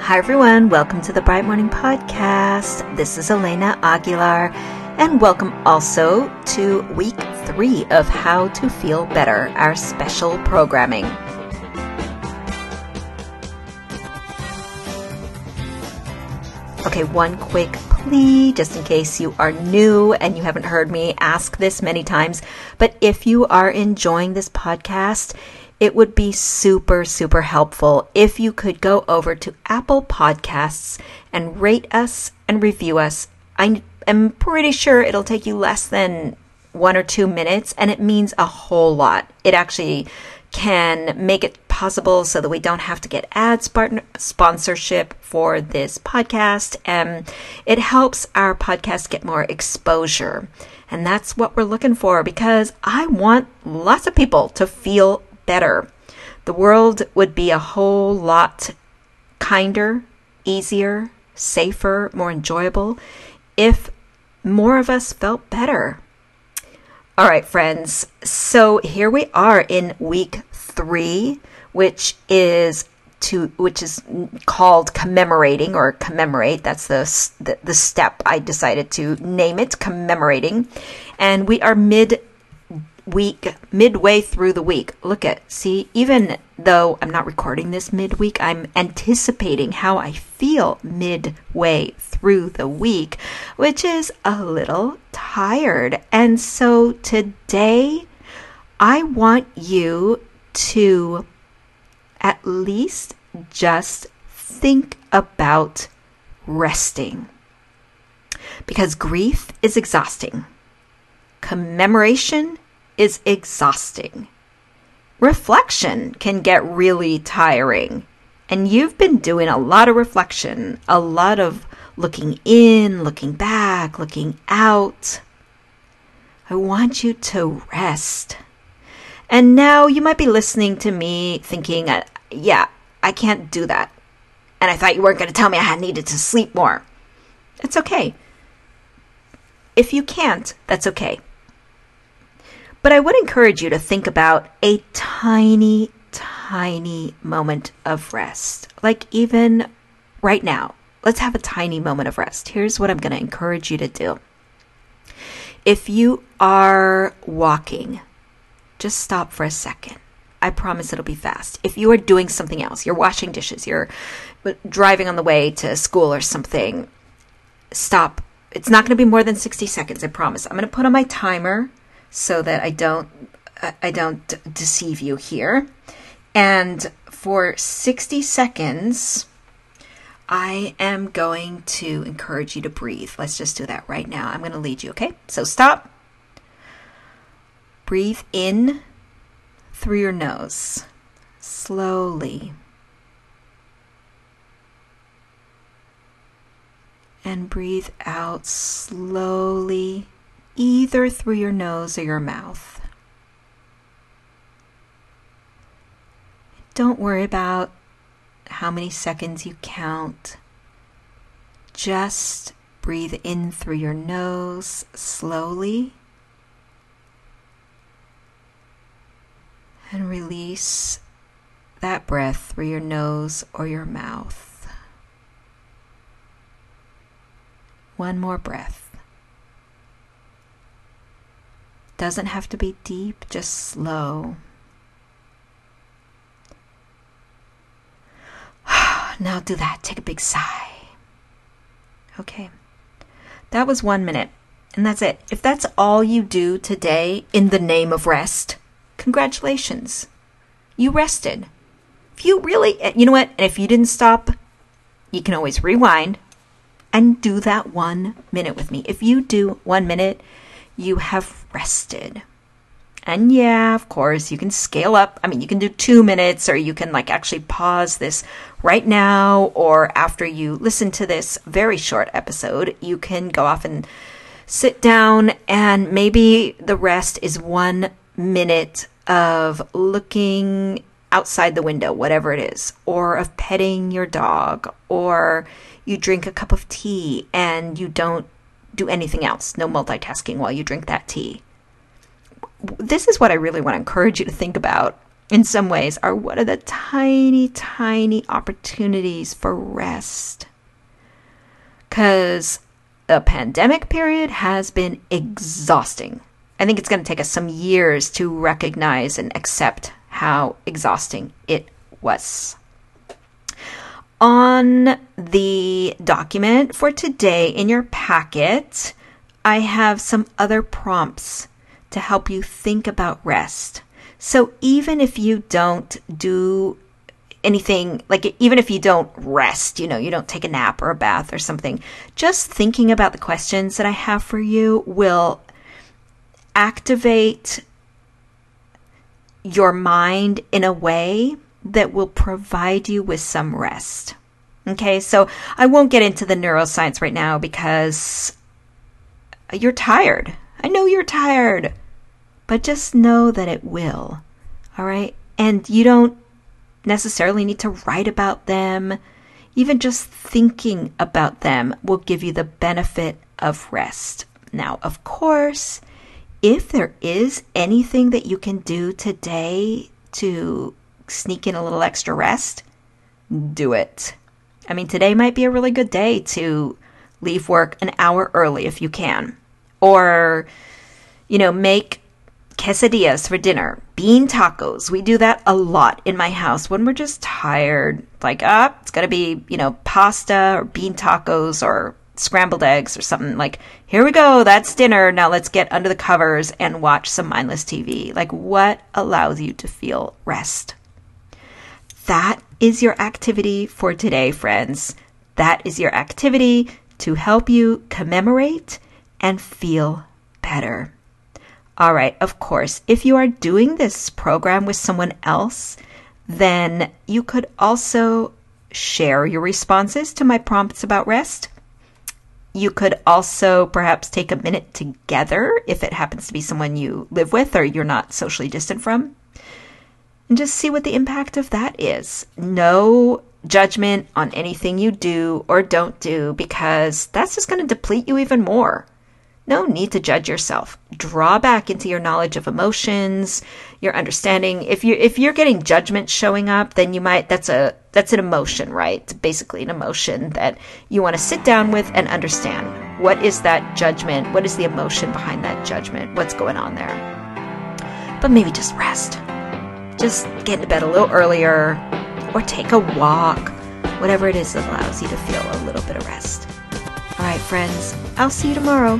Hi, everyone. Welcome to the Bright Morning Podcast. This is Elena Aguilar, and welcome also to week three of How to Feel Better, our special programming. Okay, one quick plea, just in case you are new and you haven't heard me ask this many times. But if you are enjoying this podcast, it would be super, super helpful if you could go over to Apple Podcasts and rate us and review us. I am pretty sure it'll take you less than one or two minutes, and it means a whole lot. It actually can make it possible so that we don't have to get ad sponsorship for this podcast. And it helps our podcast get more exposure. And that's what we're looking for because I want lots of people to feel better. The world would be a whole lot kinder, easier, safer, more enjoyable if more of us felt better. All right, friends. So here we are in week three, which is to which is called commemorating or commemorate. That's the, the the step I decided to name it commemorating, and we are mid week, midway through the week. Look at, see, even though I'm not recording this midweek, I'm anticipating how I feel midway through the week, which is a little tired. And so today, I want you to at least just think about resting. Because grief is exhausting. Commemoration is exhausting. Reflection can get really tiring. And you've been doing a lot of reflection, a lot of looking in, looking back, looking out. I want you to rest. And now you might be listening to me thinking, uh, yeah, I can't do that. And I thought you weren't going to tell me I had needed to sleep more. It's okay. If you can't, that's okay. But I would encourage you to think about a tiny, tiny moment of rest. Like even right now, let's have a tiny moment of rest. Here's what I'm going to encourage you to do. If you are walking, just stop for a second. I promise it'll be fast. If you are doing something else, you're washing dishes, you're driving on the way to school or something, stop. It's not going to be more than 60 seconds, I promise. I'm going to put on my timer so that I don't I don't deceive you here. And for 60 seconds, I am going to encourage you to breathe. Let's just do that right now. I'm going to lead you, okay? So stop. Breathe in through your nose, slowly. And breathe out slowly either through your nose or your mouth. Don't worry about how many seconds you count. Just breathe in through your nose slowly and release that breath through your nose or your mouth. One more breath. Doesn't have to be deep, just slow. now do that. Take a big sigh. Okay. That was one minute. And that's it. If that's all you do today in the name of rest, congratulations. You rested. If you really, you know what? If you didn't stop, you can always rewind and do that one minute with me. If you do one minute, you have rested. And yeah, of course, you can scale up. I mean, you can do two minutes, or you can like actually pause this right now, or after you listen to this very short episode, you can go off and sit down, and maybe the rest is one minute of looking outside the window, whatever it is, or of petting your dog, or you drink a cup of tea and you don't do anything else. No multitasking while you drink that tea. This is what I really want to encourage you to think about. in some ways, are one of the tiny, tiny opportunities for rest. Because the pandemic period has been exhausting. I think it's going to take us some years to recognize and accept how exhausting it was. On the document for today in your packet, I have some other prompts to help you think about rest. So even if you don't do anything, like even if you don't rest, you know, you don't take a nap or a bath or something, just thinking about the questions that I have for you will activate your mind in a way that will provide you with some rest. Okay, so I won't get into the neuroscience right now because you're tired. I know you're tired but just know that it will. All right. And you don't necessarily need to write about them. Even just thinking about them will give you the benefit of rest. Now, of course, if there is anything that you can do today to sneak in a little extra rest, do it. I mean, today might be a really good day to leave work an hour early if you can. Or, you know, make quesadillas for dinner, bean tacos. We do that a lot in my house when we're just tired. Like, ah, it's got to be, you know, pasta or bean tacos or scrambled eggs or something. Like, here we go, that's dinner. Now let's get under the covers and watch some mindless TV. Like, what allows you to feel rest? That is your activity for today, friends. That is your activity to help you commemorate and feel better. All right, of course, if you are doing this program with someone else, then you could also share your responses to my prompts about rest. You could also perhaps take a minute together if it happens to be someone you live with or you're not socially distant from. And just see what the impact of that is. No judgment on anything you do or don't do because that's just going to deplete you even more. No need to judge yourself. Draw back into your knowledge of emotions, your understanding. If you if you're getting judgment showing up, then you might that's a that's an emotion, right? It's basically an emotion that you want to sit down with and understand. What is that judgment? What is the emotion behind that judgment? What's going on there? But maybe just rest. Just get into bed a little earlier or take a walk. Whatever it is that allows you to feel a little bit of rest. All right, friends, I'll see you tomorrow.